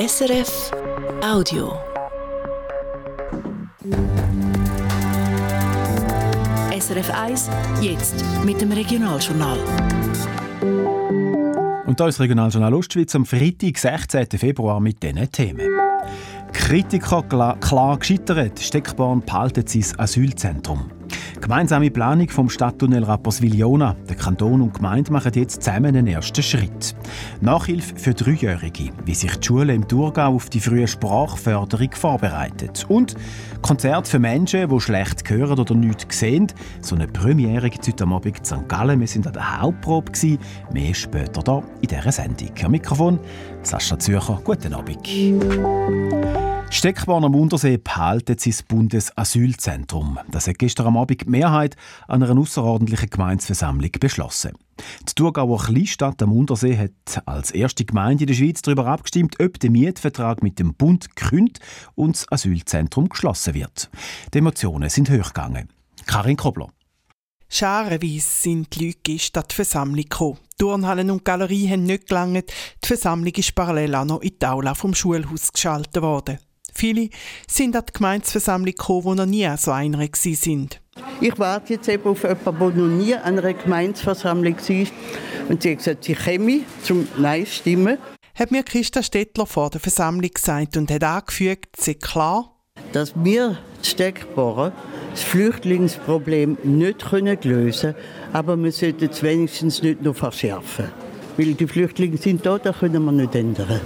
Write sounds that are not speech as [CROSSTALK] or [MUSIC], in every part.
SRF Audio. SRF 1, jetzt mit dem Regionaljournal. Und da ist Regionaljournal Ostschweiz am Freitag, 16. Februar mit diesen Themen. Kritiker klar gescheitert, Steckbahn behalten sein Asylzentrum. Gemeinsame Planung vom Stadttunnel Rapperswil-Jona. Der Kanton und die Gemeinde machen jetzt zusammen einen ersten Schritt. Nachhilfe für Dreijährige, wie sich die Schule im Thurgau auf die frühe Sprachförderung vorbereitet. Und Konzert für Menschen, die schlecht hören oder nichts sehen. So eine Premiere gibt es heute Abend in St. Gallen. Wir sind an der Hauptprobe. Mehr später hier in dieser Sendung. Am Mikrofon Sascha Zürcher. Guten Abend. Steckbahn am Untersee behalten sein Bundesasylzentrum. Das hat gestern am Abend die Mehrheit an einer außerordentlichen Gemeinsversammlung beschlossen. Die Thurgauer Kleinstadt am Untersee hat als erste Gemeinde in der Schweiz darüber abgestimmt, ob der Mietvertrag mit dem Bund gekündigt und das Asylzentrum geschlossen wird. Die Emotionen sind hochgegangen. Karin Kobler. Scharenweise sind die Leute gestern die Versammlung gekommen. Turnhallen und Galerie haben nicht gelangt. Die Versammlung ist parallel auch noch in die Aula vom Schulhaus geschaltet worden. Viele sind an die Gemeinsversammlung gekommen, die noch nie so einer sind. Ich warte jetzt eben auf jemanden, der noch nie an einer Gemeinsversammlung war. Und sie hat gesagt, sie käme zum Nein stimmen. Hat mir Christa Stettler vor der Versammlung gesagt und hat angefügt, ist klar, dass wir Steckbohren das Flüchtlingsproblem nicht lösen können, aber wir sollten es wenigstens nicht noch verschärfen. Weil die Flüchtlinge sind da, das können wir nicht ändern.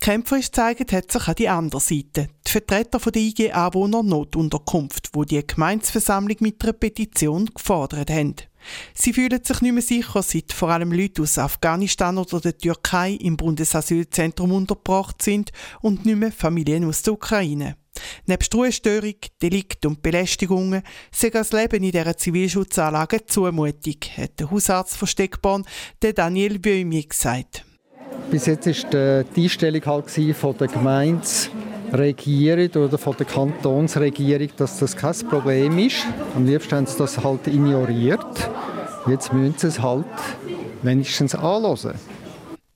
Kämpferisch zeigt hat sich an die andere Seite. Die Vertreter der IG Anwohner Notunterkunft, wo die Gemeinsversammlung mit einer Petition gefordert haben. Sie fühlen sich nicht mehr sicher, seit vor allem Leute aus Afghanistan oder der Türkei im Bundesasylzentrum untergebracht sind und nicht mehr Familien aus der Ukraine. Neben Ruhestörung, Delikt und Belästigungen sei das Leben in dieser Zivilschutzanlage Zumutung, hat der Hausarzt von Steckborn, Daniel Böhmi, gesagt. Bis jetzt war die Einstellung halt von der Gemeinderegierung oder von der Kantonsregierung, dass das kein Problem ist. Am liebsten haben sie das halt ignoriert. Jetzt müssen sie es halt wenigstens anhören.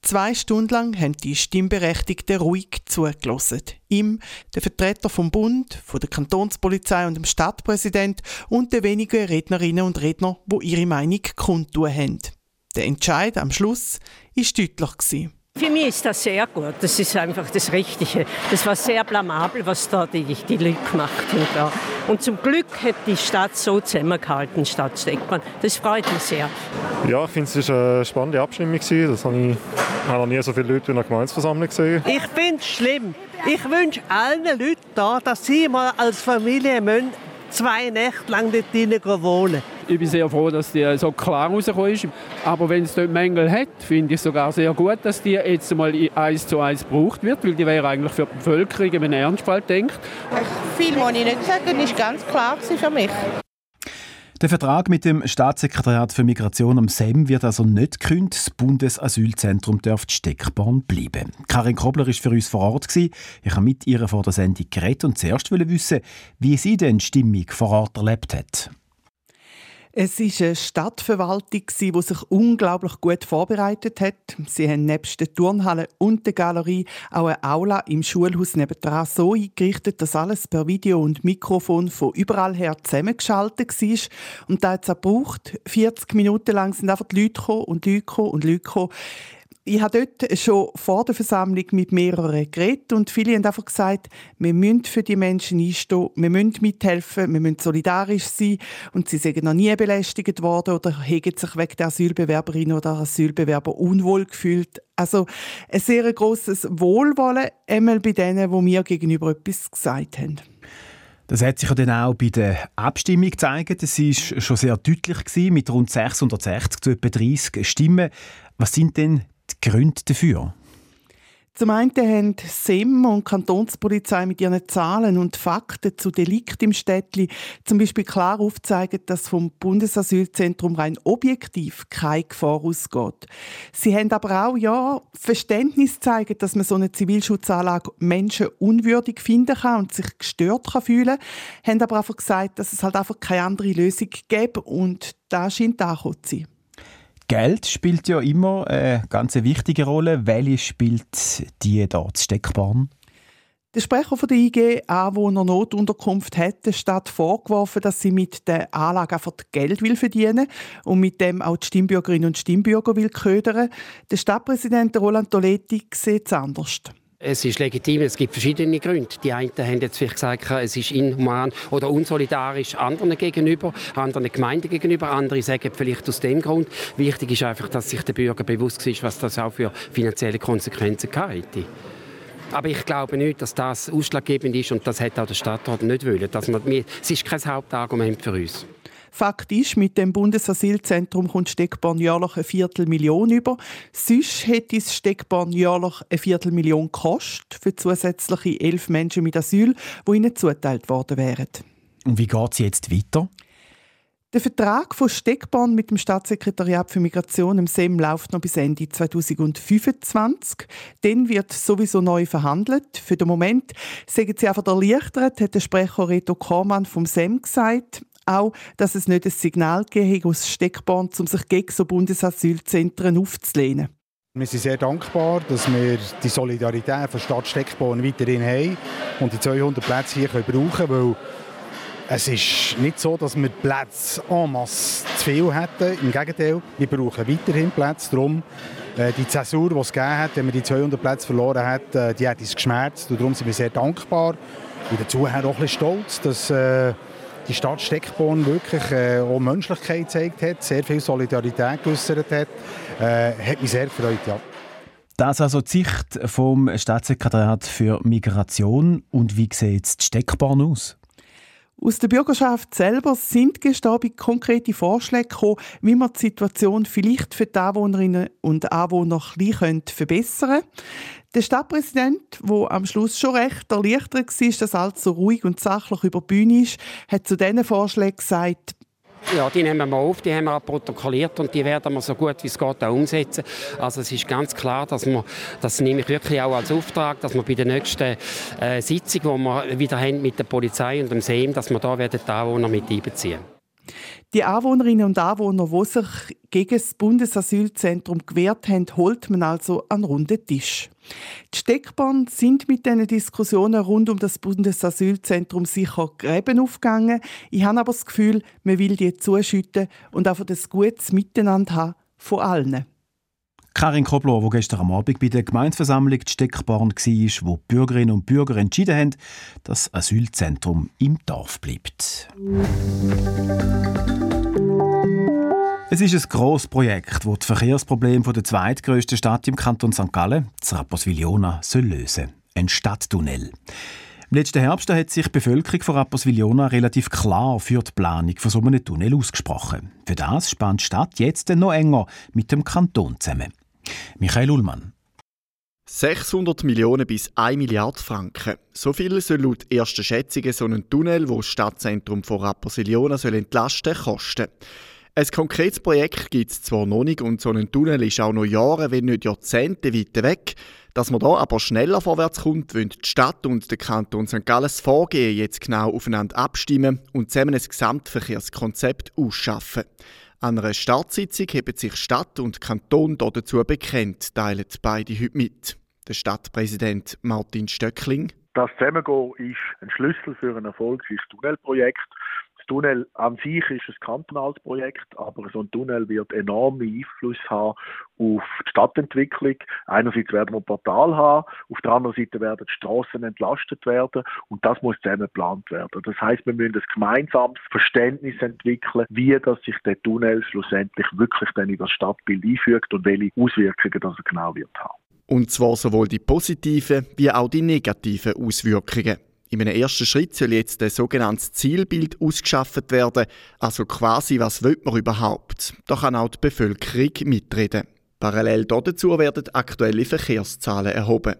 Zwei Stunden lang haben die Stimmberechtigten ruhig zugelassen. Ihm, der Vertreter vom Bund, von der Kantonspolizei und dem Stadtpräsident und den wenigen Rednerinnen und Redner, die ihre Meinung kundtun haben. Der Entscheid am Schluss war deutlich. Für mich ist das sehr gut. Das ist einfach das Richtige. Das war sehr blamabel, was da die, die Leute gemacht haben. Und zum Glück hat die Stadt so zusammengehalten, Stadt Steckmann. Das freut mich sehr. Ja, ich finde, es war eine spannende Abstimmung. Das habe ich habe noch nie so viele Leute in einer Gemeinsversammlung gesehen. Ich finde es schlimm. Ich wünsche allen Leuten da, dass sie mal als Familie zwei Nächte lang dort wohnen ich bin sehr froh, dass die so klar rausgekommen ist. Aber wenn es dort Mängel hat, finde ich es sogar sehr gut, dass die jetzt mal eins zu eins gebraucht wird, weil die wäre eigentlich für die Bevölkerung, wenn man Ernstfall denkt. Viel muss ich nicht sagen, ist ganz klar für mich. Der Vertrag mit dem Staatssekretariat für Migration am SEM wird also nicht gekündigt. Das Bundesasylzentrum darf die Steckbahn bleiben. Karin Kobler war für uns vor Ort. Ich habe mit ihr vor der Sendung geredet und zuerst wissen, wie sie denn die Stimmung vor Ort erlebt hat. Es war eine Stadtverwaltung, die sich unglaublich gut vorbereitet hat. Sie haben nebst der Turnhalle und der Galerie auch eine Aula im Schulhaus nebendran so eingerichtet, dass alles per Video und Mikrofon von überall her zusammengeschaltet war. Und da hat es auch gebraucht. 40 Minuten lang sind einfach die Leute gekommen und Leute gekommen und Leute gekommen ich habe dort schon vor der Versammlung mit mehreren geredet und viele haben einfach gesagt, wir müssen für die Menschen einstehen, wir müssen mithelfen, wir müssen solidarisch sein und sie sind noch nie belästigt worden oder haben sich wegen der Asylbewerberin oder Asylbewerber unwohl gefühlt. Also ein sehr grosses Wohlwollen einmal bei denen, die mir gegenüber etwas gesagt haben. Das hat sich ja dann auch bei der Abstimmung gezeigt. Es war schon sehr deutlich gewesen, mit rund 660 zu etwa 30 Stimmen. Was sind denn die Gründe dafür? Zum einen haben SEM und Kantonspolizei mit ihren Zahlen und Fakten zu Delikten im Städtli zum Beispiel klar aufgezeigt, dass vom Bundesasylzentrum rein objektiv keine Gefahr ausgeht. Sie haben aber auch ja, Verständnis gezeigt, dass man so eine Zivilschutzanlage Menschen unwürdig finden kann und sich gestört kann fühlen kann, haben aber einfach gesagt, dass es halt einfach keine andere Lösung gäbe und da scheint angekommen zu sein. Geld spielt ja immer eine ganz wichtige Rolle. Welche spielt die dort Steckbahn? Der Sprecher von der IG Anwohner-Notunterkunft hat der Stadt vorgeworfen, dass sie mit der Anlage einfach Geld will verdienen und mit dem auch die Stimmbürgerinnen und Stimmbürger will ködern. Der Stadtpräsident Roland Toletti sieht es anders. Es ist legitim, es gibt verschiedene Gründe. Die einen haben jetzt vielleicht gesagt, es ist inhuman oder unsolidarisch anderen gegenüber, anderen Gemeinden gegenüber. Andere sagen vielleicht aus dem Grund. Wichtig ist einfach, dass sich der Bürger bewusst ist, was das auch für finanzielle Konsequenzen hätte. Aber ich glaube nicht, dass das ausschlaggebend ist und das hat auch der Stadtrat nicht wollen. Dass man, es ist kein Hauptargument für uns. Fakt ist, mit dem Bundesasylzentrum kommt Steckborn jährlich eine Viertelmillion über. Sonst hätte es Steckborn jährlich eine Viertelmillion gekostet für zusätzliche elf Menschen mit Asyl, die ihnen zuteilt worden wären. Und wie geht es jetzt weiter? Der Vertrag von Steckborn mit dem Staatssekretariat für Migration im SEM läuft noch bis Ende 2025. Dann wird sowieso neu verhandelt. Für den Moment sagen sie einfach erleichtert, hat der Sprecher Reto Kormann vom SEM gesagt. Auch, dass es nicht ein Signal gegeben aus Steckborn, um sich gegen so Bundesasylzentren aufzulehnen. Wir sind sehr dankbar, dass wir die Solidarität von Stadt Steckborn weiterhin haben und die 200 Plätze hier brauchen können, es ist nicht so, dass wir Plätze en masse zu viel hätten. Im Gegenteil, wir brauchen weiterhin Plätze. Darum, äh, die Zäsur, die es gegeben hat, wenn wir die 200 Plätze verloren hat, äh, die hat uns geschmerzt. Und darum sind wir sehr dankbar und dazu auch ein bisschen stolz, dass äh, die Stadt Steckborn wirklich äh, auch Menschlichkeit gezeigt hat, sehr viel Solidarität geäußert hat. Äh, hat mich sehr gefreut, ja. Das also die Sicht vom Staatssekretariat für Migration. Und wie sieht jetzt die Steckbahn aus? Aus der Bürgerschaft selber sind gestern konkrete Vorschläge gekommen, wie man die Situation vielleicht für die Anwohnerinnen und Anwohner ein bisschen verbessern könnte. Der Stadtpräsident, der am Schluss schon recht erleichtert war, dass alles so ruhig und sachlich über die Bühne ist, hat zu diesen Vorschlägen gesagt, ja, die nehmen wir auf, die haben wir auch protokolliert und die werden wir so gut wie es geht auch umsetzen. Also es ist ganz klar, dass wir, das nehme ich wirklich auch als Auftrag, dass wir bei der nächsten äh, Sitzung, die wir wieder haben mit der Polizei und dem SEM, dass wir da werden die Anwohner mit einbeziehen. Die Anwohnerinnen und Anwohner, die sich gegen das Bundesasylzentrum gewehrt haben, holt man also an runden Tisch. Die Steckbahn sind mit diesen Diskussionen rund um das Bundesasylzentrum sicher Gräben aufgegangen. Ich habe aber das Gefühl, man will die zuschütten und einfach das gutes Miteinander haben von allen. Karin Kobler, die gestern am Abend bei der Gemeinsversammlung die Steckbahn war, wo die Bürgerinnen und Bürger entschieden haben, dass das Asylzentrum im Dorf bleibt. Es ist ein grosses Projekt, das das Verkehrsproblem der zweitgrößten Stadt im Kanton St. Gallen, Rapperswil-Jona, lösen soll. Ein Stadttunnel. Im letzten Herbst hat sich die Bevölkerung von Rapperswil-Jona relativ klar für die Planung von so einem Tunnel ausgesprochen. Für das spannt die Stadt jetzt noch enger mit dem Kanton zusammen. Michael Ullmann. 600 Millionen bis 1 Milliarde Franken. So viel soll laut ersten Schätzungen so ein Tunnel, wo das Stadtzentrum von Rapperswil-Jona entlasten soll, kosten. Ein konkretes Projekt gibt es zwar noch nicht und so ein Tunnel ist auch noch Jahre, wenn nicht Jahrzehnte weit weg. Dass man da aber schneller vorwärts kommt, wollen die Stadt und der Kanton St. Gallen Vorgehen jetzt genau aufeinander abstimmen und zusammen ein Gesamtverkehrskonzept ausschaffen. An einer Startsitzung haben sich Stadt und Kanton dazu bekennt, teilen beide heute mit. Der Stadtpräsident Martin Stöckling. Das Zusammengehen ist ein Schlüssel für ein erfolgreiches Tunnelprojekt. Das Tunnel an sich ist ein kantonales Projekt, aber so ein Tunnel wird enormen Einfluss haben auf die Stadtentwicklung. Einerseits werden wir ein Portal haben, auf der anderen Seite werden die Straßen entlastet werden und das muss zusammen geplant werden. Das heißt, wir müssen ein gemeinsames Verständnis entwickeln, wie das sich der Tunnel schlussendlich wirklich dann in das Stadtbild einfügt und welche Auswirkungen das er genau wird haben. Und zwar sowohl die positiven wie auch die negativen Auswirkungen. In einem ersten Schritt soll jetzt ein sogenanntes Zielbild ausgeschafft werden, also quasi, was will man überhaupt? Da kann auch die Bevölkerung mitreden. Parallel dazu werden aktuelle Verkehrszahlen erhoben.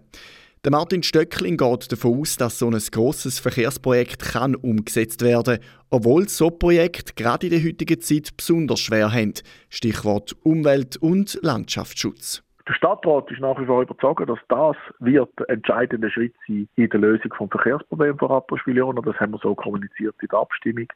Der Martin Stöckling geht davon aus, dass so ein grosses Verkehrsprojekt kann umgesetzt werden obwohl so Projekte gerade in der heutigen Zeit besonders schwer haben. Stichwort Umwelt- und Landschaftsschutz. Der Stadtrat ist nach wie vor überzeugt, dass das wird entscheidende Schritt sein in der Lösung des Verkehrsproblems von Rapperswil-Jona. Das haben wir so kommuniziert in der Abstimmung.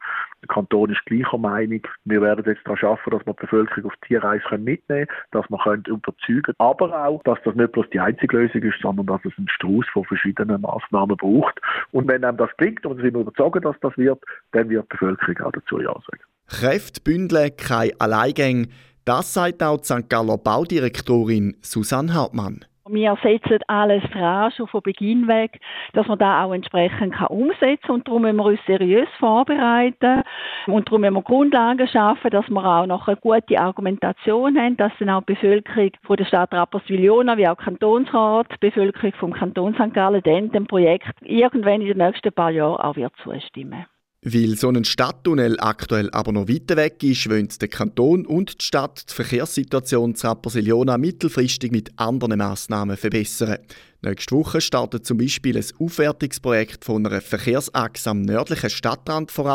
Der Kanton ist gleicher Meinung. Wir werden jetzt daran schaffen, dass wir die Bevölkerung auf die Reise mitnehmen können, dass wir können überzeugen aber auch, dass das nicht bloß die einzige Lösung ist, sondern dass es einen Strauß von verschiedenen Massnahmen braucht. Und wenn einem das klingt und wir sind überzeugt, dass das wird, dann wird die Bevölkerung auch dazu Ja sagen. Kräfte bündeln, kein Alleingänge. Das sagt auch die St. Galler Baudirektorin Susanne Hartmann. Wir setzen alles dran, schon von Beginn weg, dass man da auch entsprechend kann umsetzen kann. Und darum müssen wir uns seriös vorbereiten. Und darum müssen wir Grundlagen schaffen, dass wir auch noch eine gute Argumentation haben, dass dann auch die Bevölkerung von der Stadt Rapperswil-Jona wie auch Kantonsrat, die Bevölkerung vom Kanton St. Gallen, dem Projekt irgendwann in den nächsten paar Jahren auch wird zustimmen weil so ein Stadttunnel aktuell aber noch weiter weg ist, wollen der Kanton und die Stadt die Verkehrssituation zu Rapperswil-Jona mittelfristig mit anderen Massnahmen verbessern. Nächste Woche startet zum Beispiel ein Aufwertungsprojekt von einer Verkehrsachse am nördlichen Stadtrand von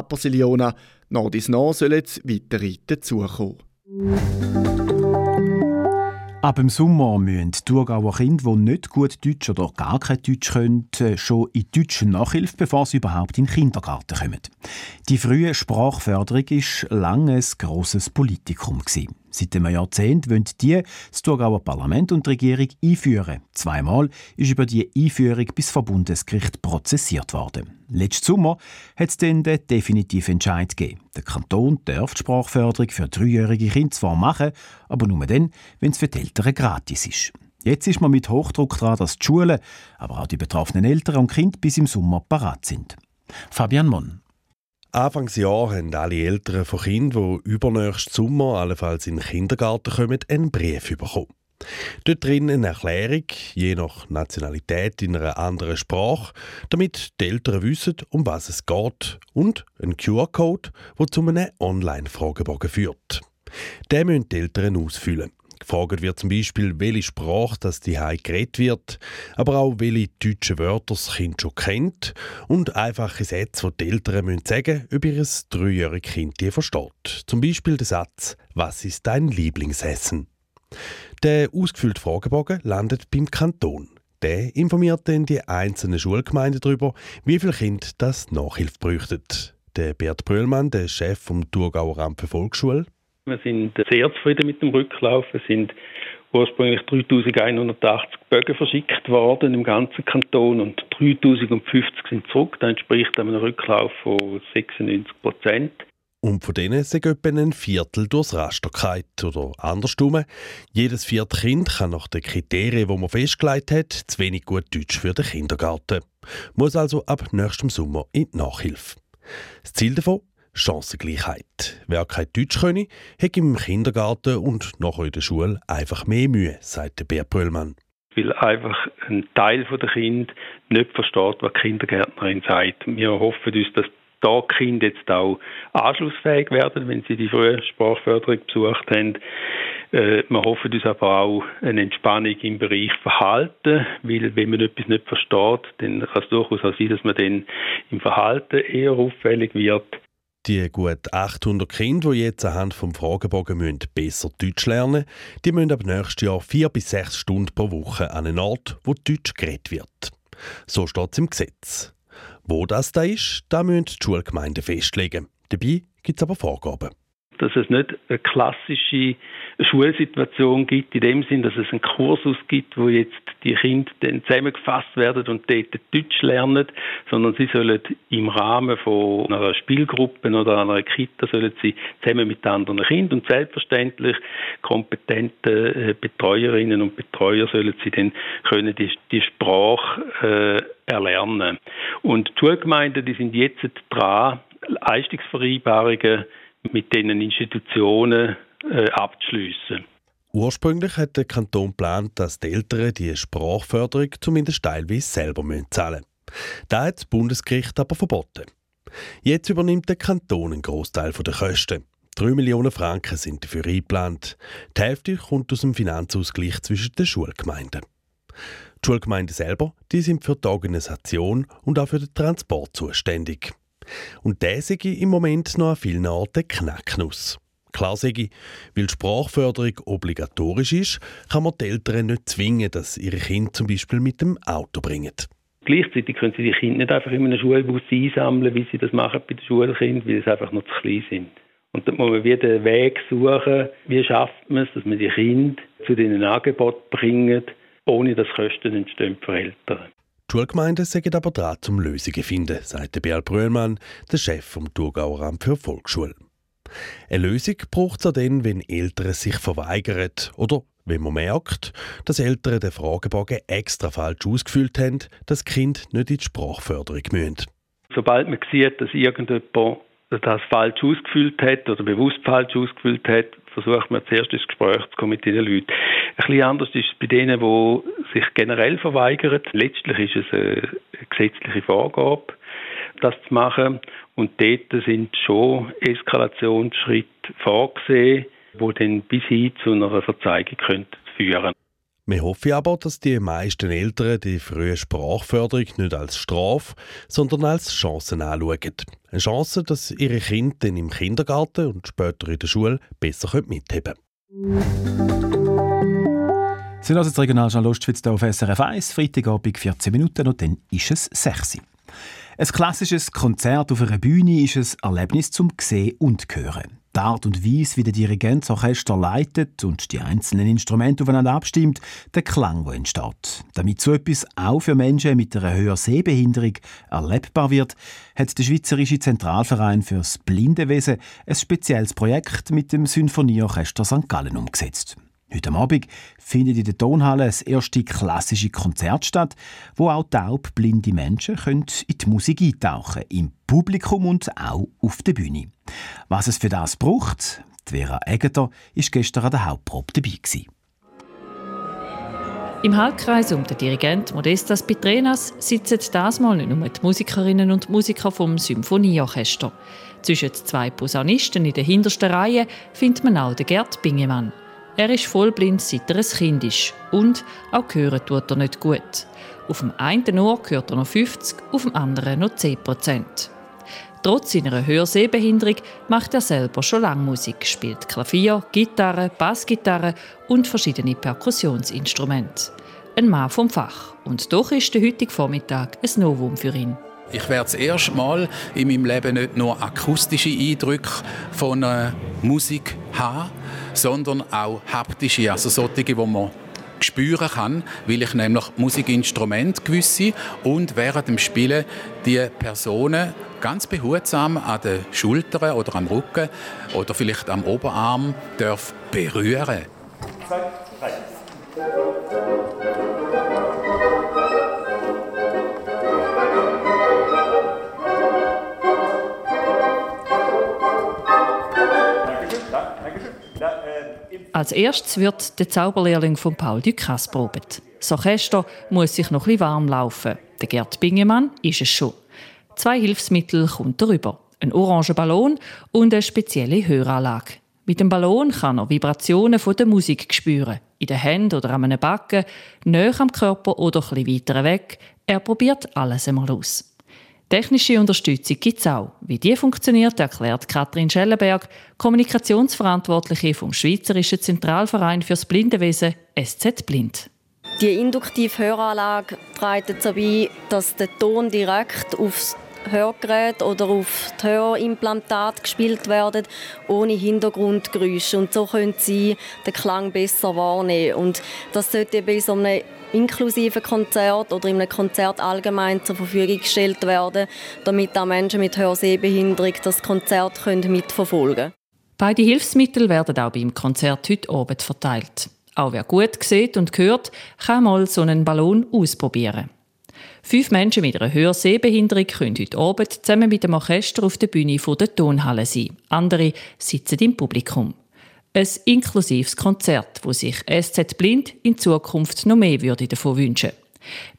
dies nach sollen weitere dazukommen. Ab dem Sommer müssen die Thurgauer Kinder, die nicht gut Deutsch oder gar kein Deutsch können, äh, schon in deutsche Nachhilfe, bevor sie überhaupt in den Kindergarten kommen. Die frühe Sprachförderung war lange ein grosses Politikum. Gewesen. Seit einem Jahrzehnt wollen die das Thurgauer Parlament und die Regierung einführen. Zweimal ist über die Einführung bis vor Bundesgericht prozessiert worden. Letzten Sommer hat es dann den definitiven Entscheid gegeben. Der Kanton darf die Sprachförderung für dreijährige Kinder zwar machen, aber nur dann, wenn es für die Eltern gratis ist. Jetzt ist man mit Hochdruck daran, dass die Schulen, aber auch die betroffenen Eltern und Kinder bis im Sommer parat sind. Fabian Monn. Anfangsjahr haben alle Eltern von Kindern, die übernächsten Sommer allenfalls in den Kindergarten kommen, einen Brief bekommen. Dort drin eine Erklärung, je nach Nationalität in einer anderen Sprache, damit die Eltern wissen, um was es geht und ein QR-Code, der zu einem Online-Fragebogen führt. Den müssen die Eltern ausfüllen. Gefragt wird zum Beispiel, welche Sprache das die geredet wird, aber auch welche deutschen Wörter das Kind schon kennt und einfache Sätze, die die Eltern müssen sagen ob ihr dreijähriges Kind die versteht. Zum Beispiel der Satz «Was ist dein Lieblingsessen?» Der ausgefüllte Fragebogen landet beim Kanton. Der informiert dann die einzelnen Schulgemeinden darüber, wie viele Kinder das Nachhilfe bräuchten. Der Bert Bröllmann, der Chef vom Thurgauer für Volksschule, wir sind sehr zufrieden mit dem Rücklauf. Es sind ursprünglich 3180 Bögen verschickt worden im ganzen Kanton und 3050 sind zurück. Das entspricht einem Rücklauf von 96 Prozent. Und von denen sind etwa ein Viertel durchs Raster gefallen. Oder andersrum, jedes vierte Kind kann nach den Kriterien, die man festgelegt hat, zu wenig gut Deutsch für den Kindergarten. Muss also ab nächstem Sommer in die Nachhilfe. Das Ziel davon? Chancengleichheit. Wer kein Deutsch könne, hat im Kindergarten und nachher in der Schule einfach mehr Mühe, sagt Bert Brüllmann. Weil einfach ein Teil der Kinder nicht versteht, was die Kindergärtnerin sagt. Wir hoffen uns, dass da die Kinder jetzt auch anschlussfähig werden, wenn sie die frühe Sprachförderung besucht haben. Äh, wir hoffen uns aber auch eine Entspannung im Bereich Verhalten, weil wenn man etwas nicht versteht, dann kann es durchaus auch sein, dass man dann im Verhalten eher auffällig wird. Die gut 800 Kinder, die jetzt anhand des Fragebogen müssen, besser Deutsch lernen die müssen ab nächstes Jahr vier bis sechs Stunden pro Woche an einen Ort, wo Deutsch geredet wird. So steht es im Gesetz. Wo das da ist, da müssen die Schulgemeinden festlegen. Dabei gibt es aber Vorgaben dass es nicht eine klassische Schulsituation gibt, in dem Sinn, dass es einen Kursus gibt, wo jetzt die Kinder dann zusammengefasst werden und dort Deutsch lernen, sondern sie sollen im Rahmen von einer Spielgruppe oder einer Kita sollen sie zusammen mit anderen Kindern und selbstverständlich kompetente äh, Betreuerinnen und Betreuer sollen sie dann können die, die Sprache äh, erlernen. Und die Schulgemeinden, die sind jetzt dran, Leistungsvereinbarungen mit diesen Institutionen äh, abzuschliessen. Ursprünglich hat der Kanton geplant, dass die Eltern die Sprachförderung zumindest teilweise selber zahlen müssen. Das hat das Bundesgericht aber verboten. Jetzt übernimmt der Kanton einen Großteil der Kosten. 3 Millionen Franken sind dafür eingeplant. Die Hälfte kommt aus dem Finanzausgleich zwischen den Schulgemeinden. Die Schulgemeinden selber die sind für die Organisation und auch für den Transport zuständig. Und der sei im Moment noch an vielen Orten Knacknuss. Klar sage weil die Sprachförderung obligatorisch ist, kann man die Eltern nicht zwingen, dass ihre Kinder zum Beispiel mit dem Auto bringen. Gleichzeitig können sie die Kinder nicht einfach in einem Schulbus einsammeln, wie sie das machen bei den Schulkindern, weil sie einfach noch zu klein sind. Und da muss man wieder einen Weg suchen, wie schafft man es, dass man die Kinder zu diesen Angeboten bringt, ohne dass Kosten entstehen für Eltern. Die Schulgemeinden sagen aber dran, zum Lösungen finden, sagt der Beal Brühlmann, der Chef vom Thurgauer Amt für Volksschule. Eine Lösung braucht es dann, wenn Eltern sich verweigern oder wenn man merkt, dass Eltern den Fragebogen extra falsch ausgefüllt haben, dass Kinder nicht in die Sprachförderung müssen. Sobald man sieht, dass irgendjemand das falsch ausgefüllt hat oder bewusst falsch ausgefüllt hat, versucht man zuerst ins Gespräch zu kommen mit diesen Leuten. Ein bisschen anders ist es bei denen, die sich generell verweigern. Letztlich ist es eine gesetzliche Vorgabe, das zu machen. Und dort sind schon Eskalationsschritte vorgesehen, die dann bis hin zu einer Verzeigung führen könnten. Wir hoffen aber, dass die meisten Eltern die frühe Sprachförderung nicht als Strafe, sondern als Chance anschauen. Eine Chance, dass ihre Kinder dann im Kindergarten und später in der Schule besser mitheben können. Sie hören das Regionaljournal Ostschwitz auf SRF 1, Freitagabend 14 Minuten und dann ist es 6 Uhr. Ein klassisches Konzert auf einer Bühne ist ein Erlebnis zum Sehen und Hören. Die Art und Weise, wie der Dirigent das Orchester leitet und die einzelnen Instrumente aufeinander abstimmt, der Klang, der entsteht. Damit so etwas auch für Menschen mit einer höheren Sehbehinderung erlebbar wird, hat der Schweizerische Zentralverein fürs Blindewesen ein spezielles Projekt mit dem Sinfonieorchester St. Gallen umgesetzt. Heute Abend findet in der Tonhalle das erste klassische Konzert statt, wo auch taubblinde Menschen in die Musik eintauchen können, im Publikum und auch auf der Bühne. Was es für das braucht, die Vera Egeter war gestern an der Hauptprobe dabei. Gewesen. Im Halbkreis um den Dirigent Modestas Pitrenas sitzen das mal nicht nur die Musikerinnen und Musiker vom Symphonieorchester. Zwischen zwei Posaunisten in der hintersten Reihe findet man auch den Gerd Bingemann. Er ist vollblind, seit er ein Kind ist. Und auch hören tut er nicht gut. Auf dem einen Ohr hört er noch 50, auf dem anderen noch 10 Prozent. Trotz seiner Hörsehbehinderung macht er selber schon lange Musik, spielt Klavier, Gitarre, Bassgitarre und verschiedene Perkussionsinstrumente. Ein Mann vom Fach. Und doch ist der heutige Vormittag ein Novum für ihn. Ich werde das erste Mal in meinem Leben nicht nur akustische Eindrücke von äh, Musik haben, sondern auch haptische, also solche, die man spüren kann, weil ich nämlich Musikinstrumente gewisse und während dem Spielen die Personen ganz behutsam an den Schultern oder am Rücken oder vielleicht am Oberarm darf berühren. Zwei. Als erstes wird der Zauberlehrling von Paul Ducasse probiert. Das Orchester muss sich noch etwas warm laufen. Der Gerd Bingemann ist es schon. Zwei Hilfsmittel kommt darüber. Ein orangen Ballon und eine spezielle Höranlage. Mit dem Ballon kann er Vibrationen von der Musik spüren. In den Händen oder an einem Backen, näher am Körper oder etwas weiter weg. Er probiert alles einmal aus. Technische Unterstützung gibt es auch. Wie die funktioniert, erklärt Katrin Schellenberg, Kommunikationsverantwortliche vom Schweizerischen Zentralverein fürs Blindewesen SZ Blind. Die induktive Höranlage trägt dazu bei, dass der Ton direkt aufs Hörgerät oder auf die Hörimplantat gespielt werden, ohne Hintergrundgeräusche. Und so können sie den Klang besser wahrnehmen. Und das sollte bei so einem inklusiven Konzert oder in einem Konzert allgemein zur Verfügung gestellt werden, damit auch Menschen mit Hörsehbehinderung das Konzert mitverfolgen können. Beide Hilfsmittel werden auch beim Konzert heute Abend verteilt. Auch wer gut sieht und hört, kann mal so einen Ballon ausprobieren. Fünf Menschen mit einer Hörsehbehinderung können heute Abend zusammen mit dem Orchester auf der Bühne der Tonhalle sein. Andere sitzen im Publikum. Ein inklusives Konzert, wo sich SZ Blind in Zukunft noch mehr würde davon wünschen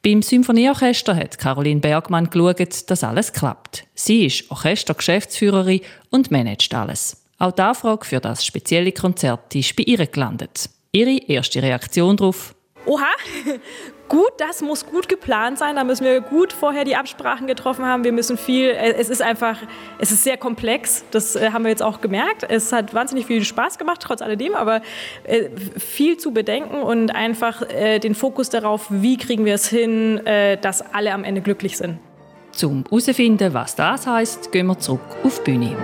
beim Symphonieorchester hat Caroline Bergmann geschaut, dass alles klappt. Sie ist Orchestergeschäftsführerin und managt alles. Auch die Anfrage für das spezielle Konzert ist bei ihr gelandet. Ihre erste Reaktion darauf? Oha, gut, das muss gut geplant sein. Da müssen wir gut vorher die Absprachen getroffen haben. Wir müssen viel, äh, es ist einfach, es ist sehr komplex. Das äh, haben wir jetzt auch gemerkt. Es hat wahnsinnig viel Spaß gemacht, trotz alledem, aber äh, viel zu bedenken und einfach den Fokus darauf, wie kriegen wir es hin, dass alle am Ende glücklich sind. Zum herauszufinden, was das heißt, gehen wir zurück auf die Bühne.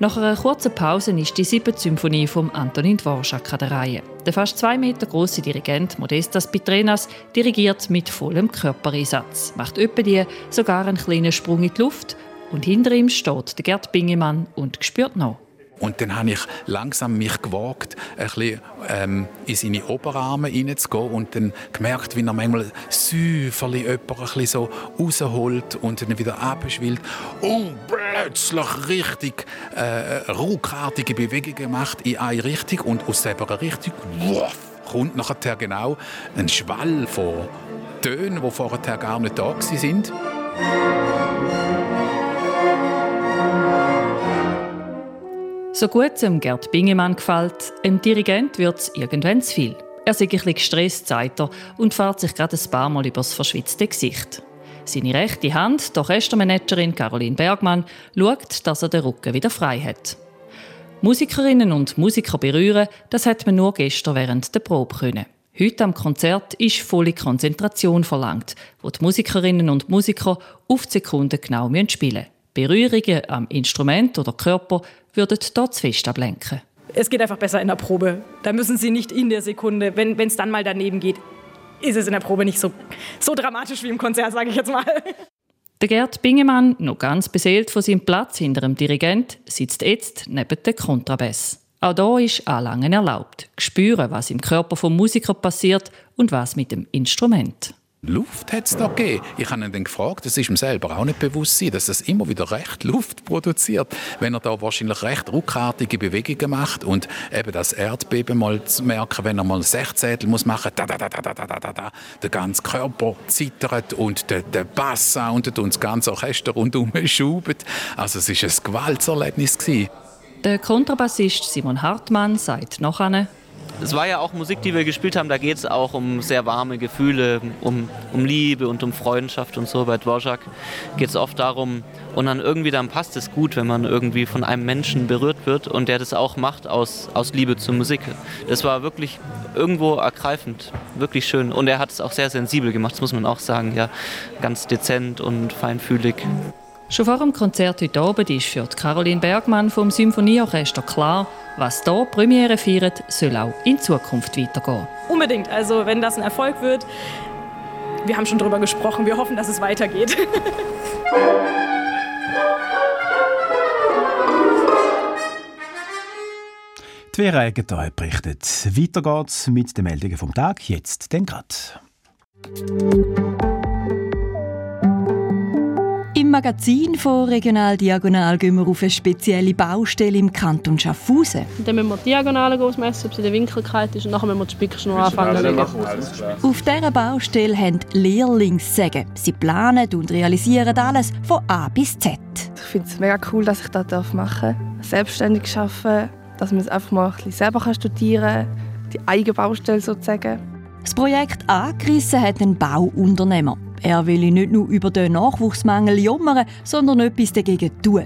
Nach einer kurzen Pause ist die siebte Symphonie von Antonin Dvorak an der Reihe. Der fast zwei Meter große Dirigent Modestas Pitrenas dirigiert mit vollem Körpereinsatz, macht öppe die sogar einen kleinen Sprung in die Luft und hinter ihm steht der Gerd Bingemann und spürt noch. Und dann habe ich langsam mich gewagt, ein bisschen, ähm, in seine Oberarme hineinzugehen und dann gemerkt, wie er manchmal säuferlich jemanden so rausholt und dann wieder abschwillt und plötzlich richtig äh, ruckartige Bewegungen macht in eine Richtung und aus dieser Richtung wuff, kommt nachher genau ein Schwall von Tönen, die vorher gar nicht da waren. So gut es Gerd Bingemann gefällt, dem Dirigent wird es irgendwann zu viel. Er ist ein bisschen gestresst, sagt er, und fährt sich gerade ein paar Mal übers verschwitzte Gesicht. Seine rechte Hand, die Orchestermanagerin Caroline Bergmann, schaut, dass er den Rücken wieder frei hat. Musikerinnen und Musiker berühren, das hat man nur gestern während der Probe können. Heute am Konzert ist volle Konzentration verlangt, wo die Musikerinnen und Musiker auf die Sekunde genau spielen müssen. Berührungen am Instrument oder Körper würden dort zu fest ablenken. Es geht einfach besser in der Probe. Da müssen Sie nicht in der Sekunde, wenn es dann mal daneben geht, ist es in der Probe nicht so, so dramatisch wie im Konzert, sage ich jetzt mal. Der Gerd Bingemann, noch ganz beseelt von seinem Platz hinter dem Dirigent, sitzt jetzt neben dem Kontrabass. Auch da ist Anlangen erlaubt. Spüren, was im Körper vom Musiker passiert und was mit dem Instrument. Luft hat es da gegeben. Ich habe ihn dann gefragt, das ist ihm selber auch nicht bewusst sein, dass es immer wieder recht Luft produziert, wenn er da wahrscheinlich recht ruckartige Bewegungen macht und eben das Erdbeben mal zu merken, wenn er mal Sechzehntel muss machen, da da da da da da da da, der ganze Körper zittert und der, der Bass soundet und das ganze Orchester rundum schubt. Also es war ein Gewaltserlebnis Der Kontrabassist Simon Hartmann sagt noch eine es war ja auch Musik, die wir gespielt haben, da geht es auch um sehr warme Gefühle, um, um Liebe und um Freundschaft und so. Bei Dvorak geht es oft darum, und dann irgendwie dann passt es gut, wenn man irgendwie von einem Menschen berührt wird und der das auch macht aus, aus Liebe zur Musik. Das war wirklich irgendwo ergreifend, wirklich schön. Und er hat es auch sehr sensibel gemacht, das muss man auch sagen, ja. Ganz dezent und feinfühlig. Schon vor dem Konzert heute Abend ist für Caroline Bergmann vom Symphonieorchester klar, was hier Premiere feiert, soll auch in Zukunft weitergehen. Unbedingt. Also wenn das ein Erfolg wird, wir haben schon darüber gesprochen, wir hoffen, dass es weitergeht. [LAUGHS] Die Vera Eggenthal berichtet. Weiter geht's mit den Meldungen vom Tag. Jetzt den Grad. Im Magazin von Regional Diagonal gehen wir auf eine spezielle Baustelle im Kanton Schaffhausen. Dann müssen wir die Diagonale ausmessen, ob sie in der Winkelkeit ist, und dann müssen wir die Spickschnur anfangen Auf dieser Baustelle haben Lehrlingssäge. Sie planen und realisieren alles von A bis Z. Ich finde es mega cool, dass ich das machen darf. Selbstständig arbeiten, dass man es einfach mal ein bisschen selber studieren kann, die eigene Baustelle sozusagen. Das Projekt angerissen hat ein Bauunternehmer. Er will nicht nur über den Nachwuchsmangel jammern, sondern etwas dagegen tun.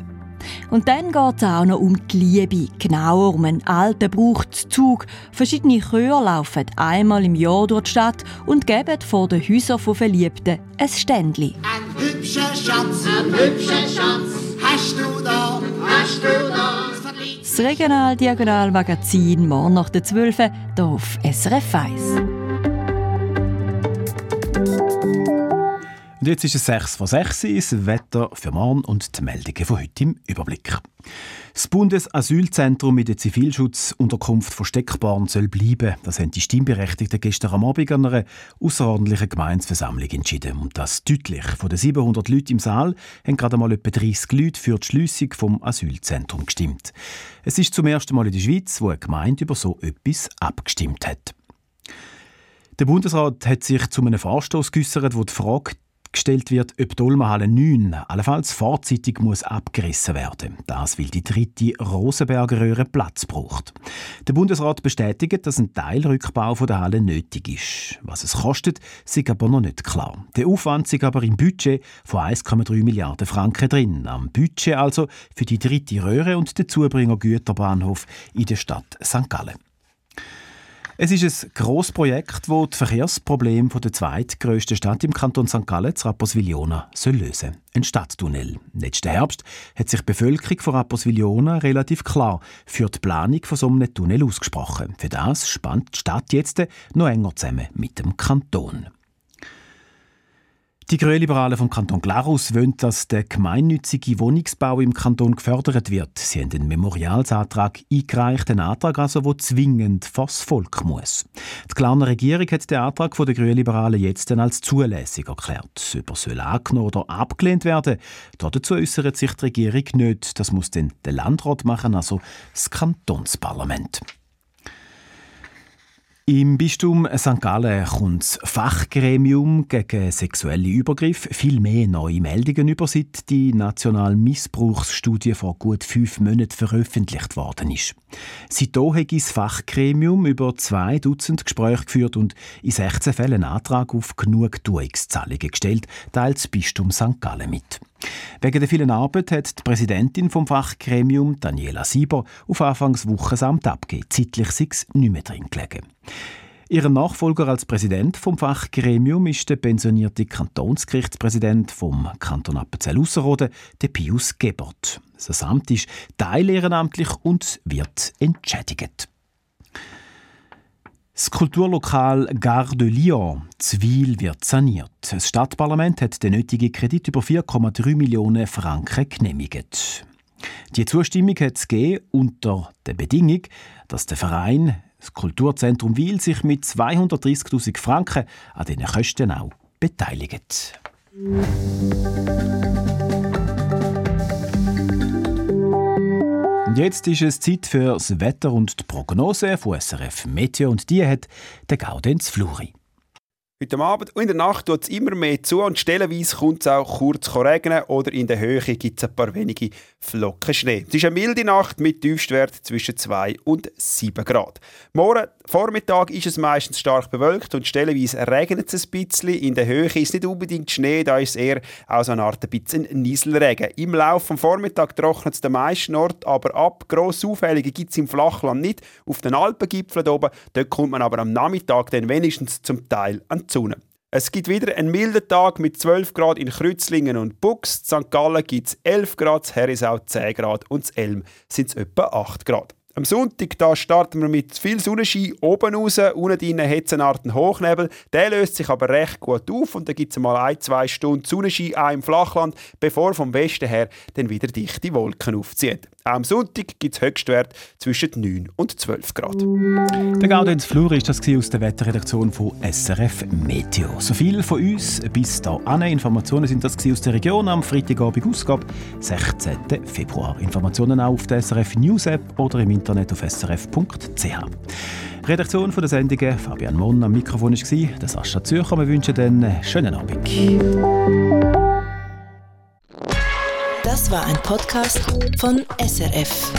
Und dann geht es auch noch um die Liebe, genauer um einen alten Brauchszug. Verschiedene Chöre laufen einmal im Jahr durch die Stadt und geben vor den Häusern von Verliebten ein Ständchen. Ein hübscher Schatz, ein hübscher Schatz, hast du da, hast du da. Das Regional-Diagonal-Magazin morgen nach der 12 hier auf SRF 1. Und jetzt ist es 6 vor 6 das Wetter für morgen und die Meldungen von heute im Überblick. Das Bundesasylzentrum mit der Zivilschutzunterkunft von Steckborn soll bleiben. Das haben die Stimmberechtigten gestern am Abend an einer außerordentlichen Gemeinsversammlung entschieden. Und das deutlich. Von den 700 Leuten im Saal haben gerade mal etwa 30 Leute für die Schliessung vom Asylzentrum gestimmt. Es ist zum ersten Mal in der Schweiz, wo eine Gemeinde über so etwas abgestimmt hat. Der Bundesrat hat sich zu einem Vorstoß geäußert, wo die Frage gestellt wird, ob die Ulmerhalle 9 allenfalls vorzeitig muss abgerissen werden. Das, weil die dritte Rosenberger Röhre Platz braucht. Der Bundesrat bestätigt, dass ein Teilrückbau der Halle nötig ist. Was es kostet, ist aber noch nicht klar. Der Aufwand ist aber im Budget von 1,3 Milliarden Franken drin. Am Budget also für die dritte Röhre und den Zubringer Güterbahnhof in der Stadt St. Gallen. Es ist ein grosses Projekt, das die Verkehrsprobleme der zweitgrößten Stadt im Kanton St. Gallen, Rapperswil-Jona, lösen soll. Ein Stadttunnel. Letzten Herbst hat sich die Bevölkerung von Rapperswil-Jona relativ klar für die Planung von so einem Tunnel ausgesprochen. Für das spannt die Stadt jetzt noch enger zusammen mit dem Kanton. Die Grünliberalen vom Kanton Glarus wollen, dass der gemeinnützige Wohnungsbau im Kanton gefördert wird. Sie haben den Memorialsantrag eingereicht, einen Antrag also, der zwingend vors Volk muss. Die Glarner Regierung hat den Antrag der Grünliberalen jetzt als zulässig erklärt. Ob er soll angenommen oder abgelehnt werden, dazu äußert sich die Regierung nicht. Das muss dann der Landrat machen, also das Kantonsparlament. Im Bistum St. Gallen kommt das Fachgremium gegen sexuelle Übergriffe viel mehr neue Meldungen über, seit die nationale Missbrauchsstudie vor gut fünf Monaten veröffentlicht worden ist. Seitdem hat das Fachgremium über zwei Dutzend Gespräche geführt und in 16 Fällen einen Antrag auf Genugtuungszahlungen gestellt, teilt das Bistum St. Gallen mit. Wegen der vielen Arbeit hat die Präsidentin vom Fachgremium, Daniela Sieber, auf Anfangswoche das Amt abgegeben. Zeitlich sei es nicht mehr drin gelegen. Ihr Nachfolger als Präsident vom Fachgremium ist der pensionierte Kantonsgerichtspräsident vom Kanton Appenzell-Ausserrhoden, der Pius Gebert. Das Amt ist teilehrenamtlich und wird entschädigt. Das Kulturlokal Gare de Lyon, Zwil, wird saniert. Das Stadtparlament hat den nötigen Kredit über 4,3 Millionen Franken genehmigt. Die Zustimmung hat es gegeben unter der Bedingung, dass der Verein, das Kulturzentrum Wil, sich mit 230.000 Franken an diesen Kosten auch beteiligt. Jetzt ist es Zeit für das Wetter und die Prognose von SRF Meteo und die hat der Gaudenz Fluri. Heute Abend und in der Nacht tut es immer mehr zu und stellenweise kommt es auch kurz regnen oder in der Höhe gibt es ein paar wenige Flocken Schnee. Es ist eine milde Nacht mit Tiefstwert zwischen 2 und 7 Grad. Morgen Vormittag ist es meistens stark bewölkt und stellenweise regnet es ein bisschen. In der Höhe ist nicht unbedingt Schnee, da ist es eher auch so eine Art ein bisschen Nieselregen. Im Laufe des Vormittags trocknet es den meisten Ort aber ab. Grosse Auffällige gibt es im Flachland nicht. Auf den Alpengipfeln oben, dort kommt man aber am Nachmittag dann wenigstens zum Teil an Sonne. Es gibt wieder einen milden Tag mit 12 Grad in Kreuzlingen und. In St. Gallen gibt es 11 Grad, Herisau 10 Grad und Elm sind es etwa 8 Grad. Am Sonntag da starten wir mit viel Sonnenschein oben raus. Unten drinnen hat es eine Art Hochnebel. Der löst sich aber recht gut auf und dann gibt es mal ein, zwei Stunden Sonnenschein auch im Flachland, bevor vom Westen her dann wieder dichte Wolken aufziehen. Auch am Sonntag gibt es Höchstwert zwischen 9 und 12 Grad. Der Gaudenz Flur ist das aus der Wetterredaktion von SRF Meteo. So viel von uns bis dahin. Informationen sind das aus der Region am Freitagabend Ausgabe, 16. Februar. Informationen auch auf der SRF News App oder im Internet auf srf.ch. Redaktion der Sendungen Fabian Monn am Mikrofon war der Sascha Zürcher. Wir wünschen einen schönen Abend. Das war ein Podcast von SRF.